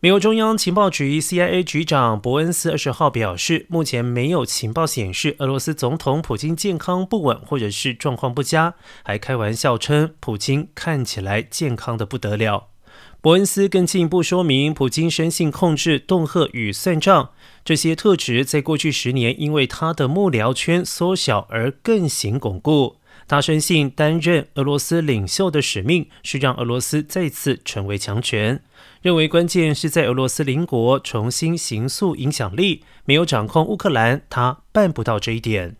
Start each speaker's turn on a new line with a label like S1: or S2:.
S1: 美国中央情报局 （CIA） 局长伯恩斯二十号表示，目前没有情报显示俄罗斯总统普京健康不稳或者是状况不佳，还开玩笑称普京看起来健康的不得了。伯恩斯更进一步说明，普京生性控制、恫吓与算账这些特质，在过去十年因为他的幕僚圈缩小而更形巩固。他深信担任俄罗斯领袖的使命是让俄罗斯再次成为强权，认为关键是在俄罗斯邻国重新形塑影响力。没有掌控乌克兰，他办不到这一点。